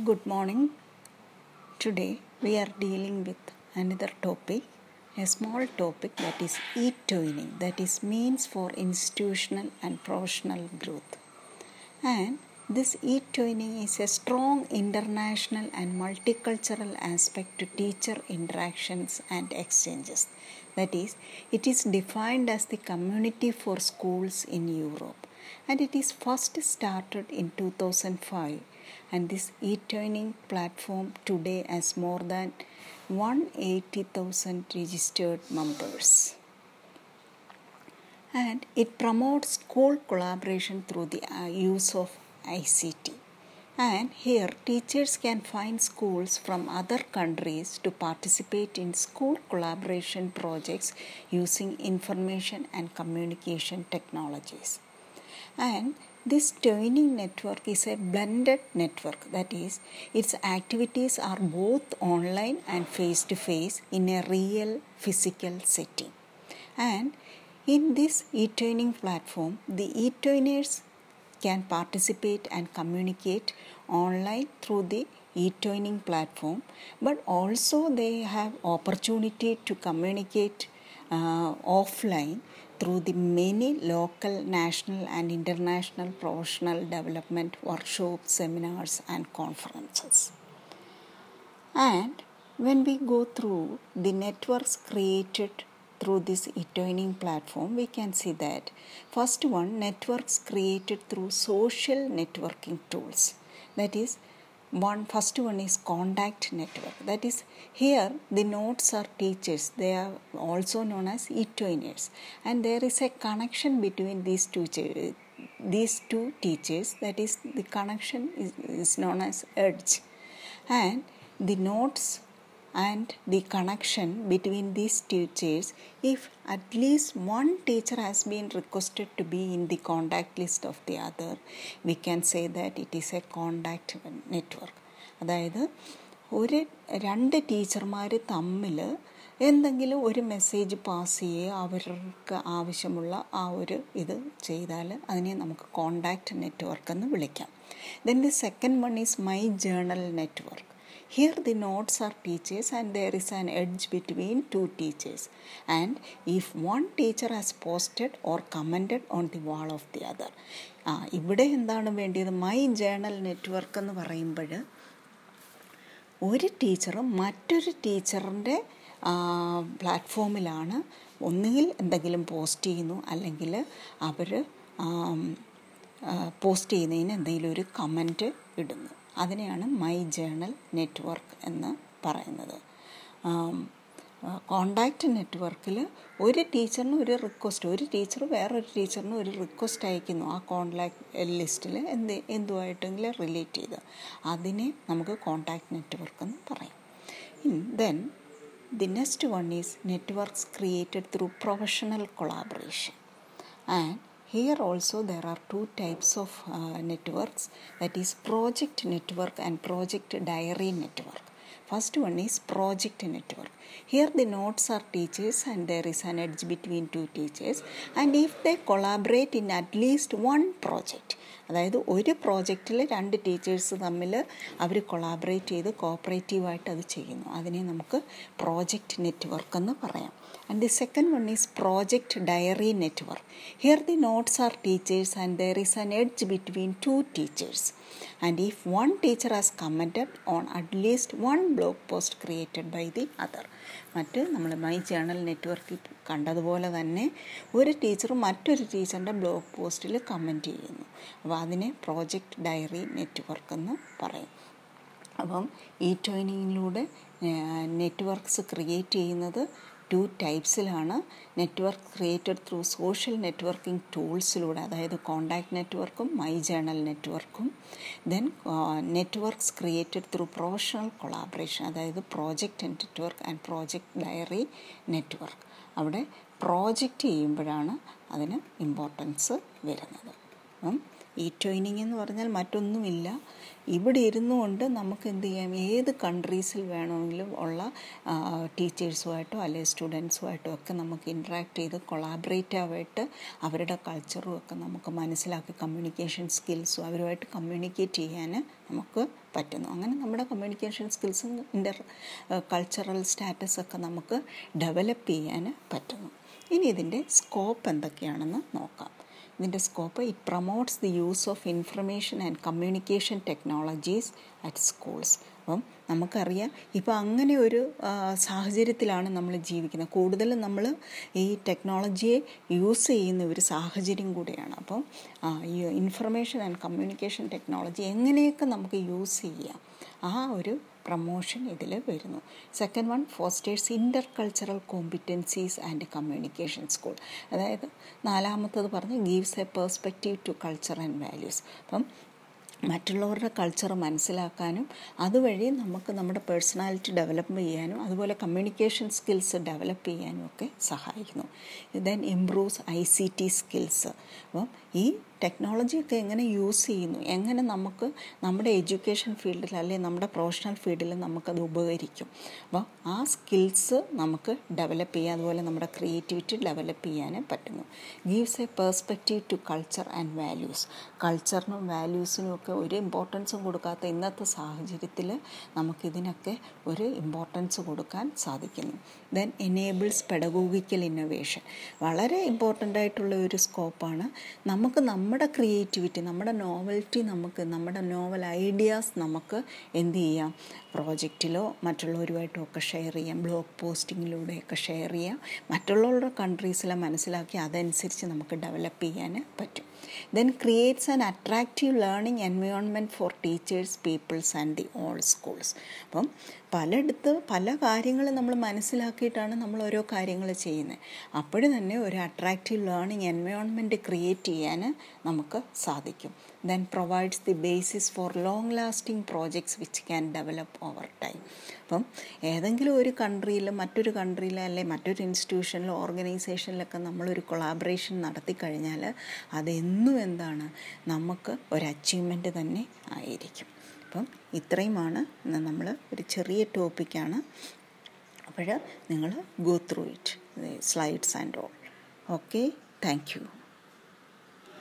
Good morning. Today we are dealing with another topic, a small topic that is e-twinning, that is means for institutional and professional growth. And this e-twinning is a strong international and multicultural aspect to teacher interactions and exchanges. That is, it is defined as the community for schools in Europe and it is first started in 2005 and this e-twinning platform today has more than 180,000 registered members. And it promotes school collaboration through the uh, use of ICT and here teachers can find schools from other countries to participate in school collaboration projects using information and communication technologies and this training network is a blended network. That is its activities are both online and face to face in a real physical setting. And in this e-training platform the e-trainers can participate and communicate online through the e-training platform but also they have opportunity to communicate uh, offline through the many local, national, and international professional development workshops, seminars, and conferences. And when we go through the networks created through this e-training platform, we can see that first one networks created through social networking tools. That is, one first one is contact network. That is here the nodes are teachers. They are also known as e-trainers and there is a connection between these two these two teachers. That is the connection is, is known as edge. And the notes and the connection between these teachers if at least one teacher has been requested to be in the contact list of the other we can say that it is a contact network അതായത് ഒരു രണ്ട് ടീച്ചർമാർ തമ്മിൽ എന്തെങ്കിലും ഒരു message pass ചെയ്യുക അവർക്ക് ആവശ്യമുള്ള ആ ഒരു ഇത് ചെയ്താൽ അതിനെ നമുക്ക് കോണ്ടാക്റ്റ് നെറ്റ്വർക്ക് എന്ന് വിളിക്കാം then the second one is my journal network Here the notes are teachers and there is an edge between two teachers. And if one teacher has posted or commented on the wall of the other. ഇവിടെ എന്താണ് വേണ്ടിയത് my journal network എന്ന് പറയുമ്പോൾ ഒരു ടീച്ചറും മറ്റൊരു ടീച്ചറിന്റെ പ്ലാറ്റ്ഫോമിലാണ് ഒന്നുകിൽ എന്തെങ്കിലും പോസ്റ്റ് ചെയ്യുന്നു അല്ലെങ്കിൽ അവർ പോസ്റ്റ് ചെയ്യുന്നതിന് എന്തെങ്കിലും ഒരു കമന്റ് ഇടുന്നു അതിനെയാണ് മൈ ജേണൽ നെറ്റ്വർക്ക് എന്ന് പറയുന്നത്. കോണ്ടാക്റ്റ് നെറ്റ്വർക്കിൽ ഒരു ടീച്ചറിന് ഒരു റിക്വസ്റ്റ് ഒരു ടീച്ചർ വേറൊരു ടീച്ചറിന് ഒരു റിക്വസ്റ്റ് അയക്കുന്നു ആ കോണ്ടാക്ട് ലിസ്റ്റിൽ എന്ത് എന്തുമായിട്ടെങ്കിലും റിലേറ്റ് ചെയ്ത്. അതിനെ നമുക്ക് കോണ്ടാക്ട് നെറ്റ്വർക്ക് എന്ന് പറയും. Then the next one is networks created through professional collaboration and here also there are two types of networks that is project network and project diary network first one is project network here the notes are teachers and there is an edge between two teachers and if they collaborate in at least one project അതായത് ഒരു പ്രോജക്റ്റിൽ രണ്ട് teachers തമ്മിൽ അവർ collaborate ചെയ്ത് കോപ്പറേറ്റീവായിട്ട് അത് ചെയ്യുന്നു. അതിനെ നമുക്ക് പ്രോജക്റ്റ് നെറ്റ്വർക്ക് എന്ന് പറയാം. And the second one is project diary network here the notes are teachers and there is an edge between two teachers and if one teacher has commented on at least one blog post created by the other മറ്റ് നമ്മൾ my journal നെറ്റ്വർക്കിൽ കണ്ടതുപോലെ തന്നെ ഒരു teacher മറ്റൊരു ടീച്ചറിന്റെ blog പോസ്റ്റിൽ comment ചെയ്യുന്നു അപ്പോൾ അതിനെ പ്രോജക്റ്റ് ഡയറി നെറ്റ്വർക്ക് എന്ന് പറയും അപ്പം ഈ ട്രെയിനിങ്ങിലൂടെ നെറ്റ്വർക്ക്സ് ക്രിയേറ്റ് ചെയ്യുന്നത് two ടൈപ്സിലാണ് network created through social networking ടൂൾസിലൂടെ അതായത് കോണ്ടാക്ട് നെറ്റ്വർക്കും മൈ ജേണൽ നെറ്റ്വർക്കും then networks created through professional collaboration അതായത് project network and project diary network. അവിടെ പ്രോജക്റ്റ് ചെയ്യുമ്പോഴാണ് അതിന് ഇമ്പോർട്ടൻസ് വരുന്നത്. അപ്പം ഈ ട്രെയിനിങ് എന്ന് പറഞ്ഞാൽ മറ്റൊന്നുമില്ല. ഇവിടെ ഇരുന്നു കൊണ്ട് നമുക്ക് എന്ത് ചെയ്യാം? ഏത് കൺട്രീസിൽ വേണമെങ്കിലും ഉള്ള ടീച്ചേഴ്സുമായിട്ടോ അല്ലെങ്കിൽ സ്റ്റുഡൻസുമായിട്ടോ ഒക്കെ നമുക്ക് ഇൻട്രാക്ട് ചെയ്ത് കൊളാബറേറ്റീവായിട്ട് അവരുടെ കൾച്ചറും ഒക്കെ നമുക്ക് മനസ്സിലാക്കി കമ്മ്യൂണിക്കേഷൻ സ്കിൽസും അവരുമായിട്ട് കമ്മ്യൂണിക്കേറ്റ് ചെയ്യാൻ നമുക്ക് പറ്റുന്നു. അങ്ങനെ നമ്മുടെ കമ്മ്യൂണിക്കേഷൻ സ്കിൽസും ഇന്റർ കൾച്ചറൽ സ്റ്റാറ്റസൊക്കെ നമുക്ക് ഡെവലപ്പ് ചെയ്യാൻ പറ്റുന്നു. ഇനി ഇതിന്റെ സ്കോപ്പ് എന്തൊക്കെയാണെന്ന് നോക്കാം. ഇതിന്റെ scope it promotes the use of information and communication technologies at schools അപ്പം നമുക്കറിയാം ഇപ്പോൾ അങ്ങനെ ഒരു സാഹചര്യത്തിലാണ് നമ്മൾ ജീവിക്കുന്നത്. കൂടുതലും നമ്മൾ ഈ ടെക്നോളജിയെ യൂസ് ചെയ്യുന്ന ഒരു സാഹചര്യം കൂടിയാണ്. അപ്പം ഈ ഇൻഫർമേഷൻ ആൻഡ് കമ്മ്യൂണിക്കേഷൻ ടെക്നോളജി എങ്ങനെയൊക്കെ നമുക്ക് യൂസ് ചെയ്യാം? ആ ഒരു പ്രൊമോഷൻ ഇതിൽ വരുന്നു. Second one fosters inter cultural competencies and communication school അതായത് നാലാമത്തത് പറഞ്ഞ് gives a perspective to culture and values അപ്പം മറ്റുള്ളവരുടെ കൾച്ചർ മനസ്സിലാക്കാനും അതുവഴി നമുക്ക് നമ്മുടെ പേഴ്സണാലിറ്റി ഡെവലപ്പ് ചെയ്യാനും അതുപോലെ കമ്മ്യൂണിക്കേഷൻ സ്കിൽസ് ഡെവലപ്പ് ചെയ്യാനും ഒക്കെ സഹായിക്കുന്നു. Then improves I C T skills അപ്പം ഈ ടെക്നോളജിയൊക്കെ എങ്ങനെ യൂസ് ചെയ്യുന്നു? എങ്ങനെ നമുക്ക് നമ്മുടെ എഡ്യൂക്കേഷൻ ഫീൽഡിൽ അല്ലെങ്കിൽ നമ്മുടെ പ്രൊഫഷണൽ ഫീൽഡിൽ നമുക്കത് ഉപകരിക്കും? അപ്പോൾ ആ സ്കിൽസ് നമുക്ക് ഡെവലപ്പ് ചെയ്യാം അതുപോലെ നമ്മുടെ ക്രിയേറ്റിവിറ്റി ഡെവലപ്പ് ചെയ്യാനും പറ്റുന്നു. Gives a perspective to culture and values കൾച്ചറിനും വാല്യൂസിനും ഒക്കെ ഒരു ഇമ്പോർട്ടൻസും കൊടുക്കാത്ത ഇന്നത്തെ സാഹചര്യത്തിൽ നമുക്കിതിനൊക്കെ ഒരു ഇമ്പോർട്ടൻസ് കൊടുക്കാൻ സാധിക്കുന്നു. ദെൻ എനേബിൾസ് പെഡഗോഗിക്കൽ ഇന്നൊവേഷൻ വളരെ ഇമ്പോർട്ടന്റ് ആയിട്ടുള്ള ഒരു സ്കോപ്പാണ് നമുക്ക് നമ്മുടെ ക്രിയേറ്റിവിറ്റി നമ്മുടെ നോവൽറ്റി നമുക്ക് നമ്മുടെ നോവൽ ഐഡിയാസ് നമുക്ക് എന്ത് ചെയ്യാം? പ്രോജക്റ്റിലോ മറ്റുള്ളവരുമായിട്ടോ ഒക്കെ ഷെയർ ചെയ്യാം. ബ്ലോഗ് പോസ്റ്റിങ്ങിലൂടെയൊക്കെ ഷെയർ ചെയ്യാം. മറ്റുള്ളവരുടെ കൺട്രീസിലെ മനസ്സിലാക്കി അതനുസരിച്ച് നമുക്ക് ഡെവലപ്പ് ചെയ്യാൻ പറ്റും. Then creates an attractive learning environment for teachers peoples and the all schools അപ്പം പലയിടത്ത് പല കാര്യങ്ങളും നമ്മൾ മനസ്സിലാക്കിയിട്ടാണ് നമ്മൾ ഓരോ കാര്യങ്ങൾ ചെയ്യുന്നത്. അപ്പോഴും തന്നെ ഒരു അട്രാക്റ്റീവ് ലേണിംഗ് എൻവയോൺമെന്റ് ക്രിയേറ്റ് ചെയ്യാൻ നമുക്ക് സാധിക്കും. Then provides the basis for long lasting projects which can develop over time അപ്പം ഏതെങ്കിലും ഒരു കൺട്രിയിൽ മറ്റൊരു കൺട്രിയിൽ അല്ലെ മറ്റൊരു ഇൻസ്റ്റിറ്റ്യൂഷനിലോ ഓർഗനൈസേഷനിലൊക്കെ നമ്മളൊരു കൊളാബറേഷൻ നടത്തി കഴിഞ്ഞാൽ അതെന്നും എന്താണ് നമുക്ക് ഒരു അച്ചീവ്മെന്റ് തന്നെ ആയിരിക്കും. അപ്പം ഇത്രയുമാണ് നമ്മൾ ഒരു ചെറിയ ടോപ്പിക്കാണ് അപ്പോൾ നിങ്ങൾ go through it slides and all okay thank you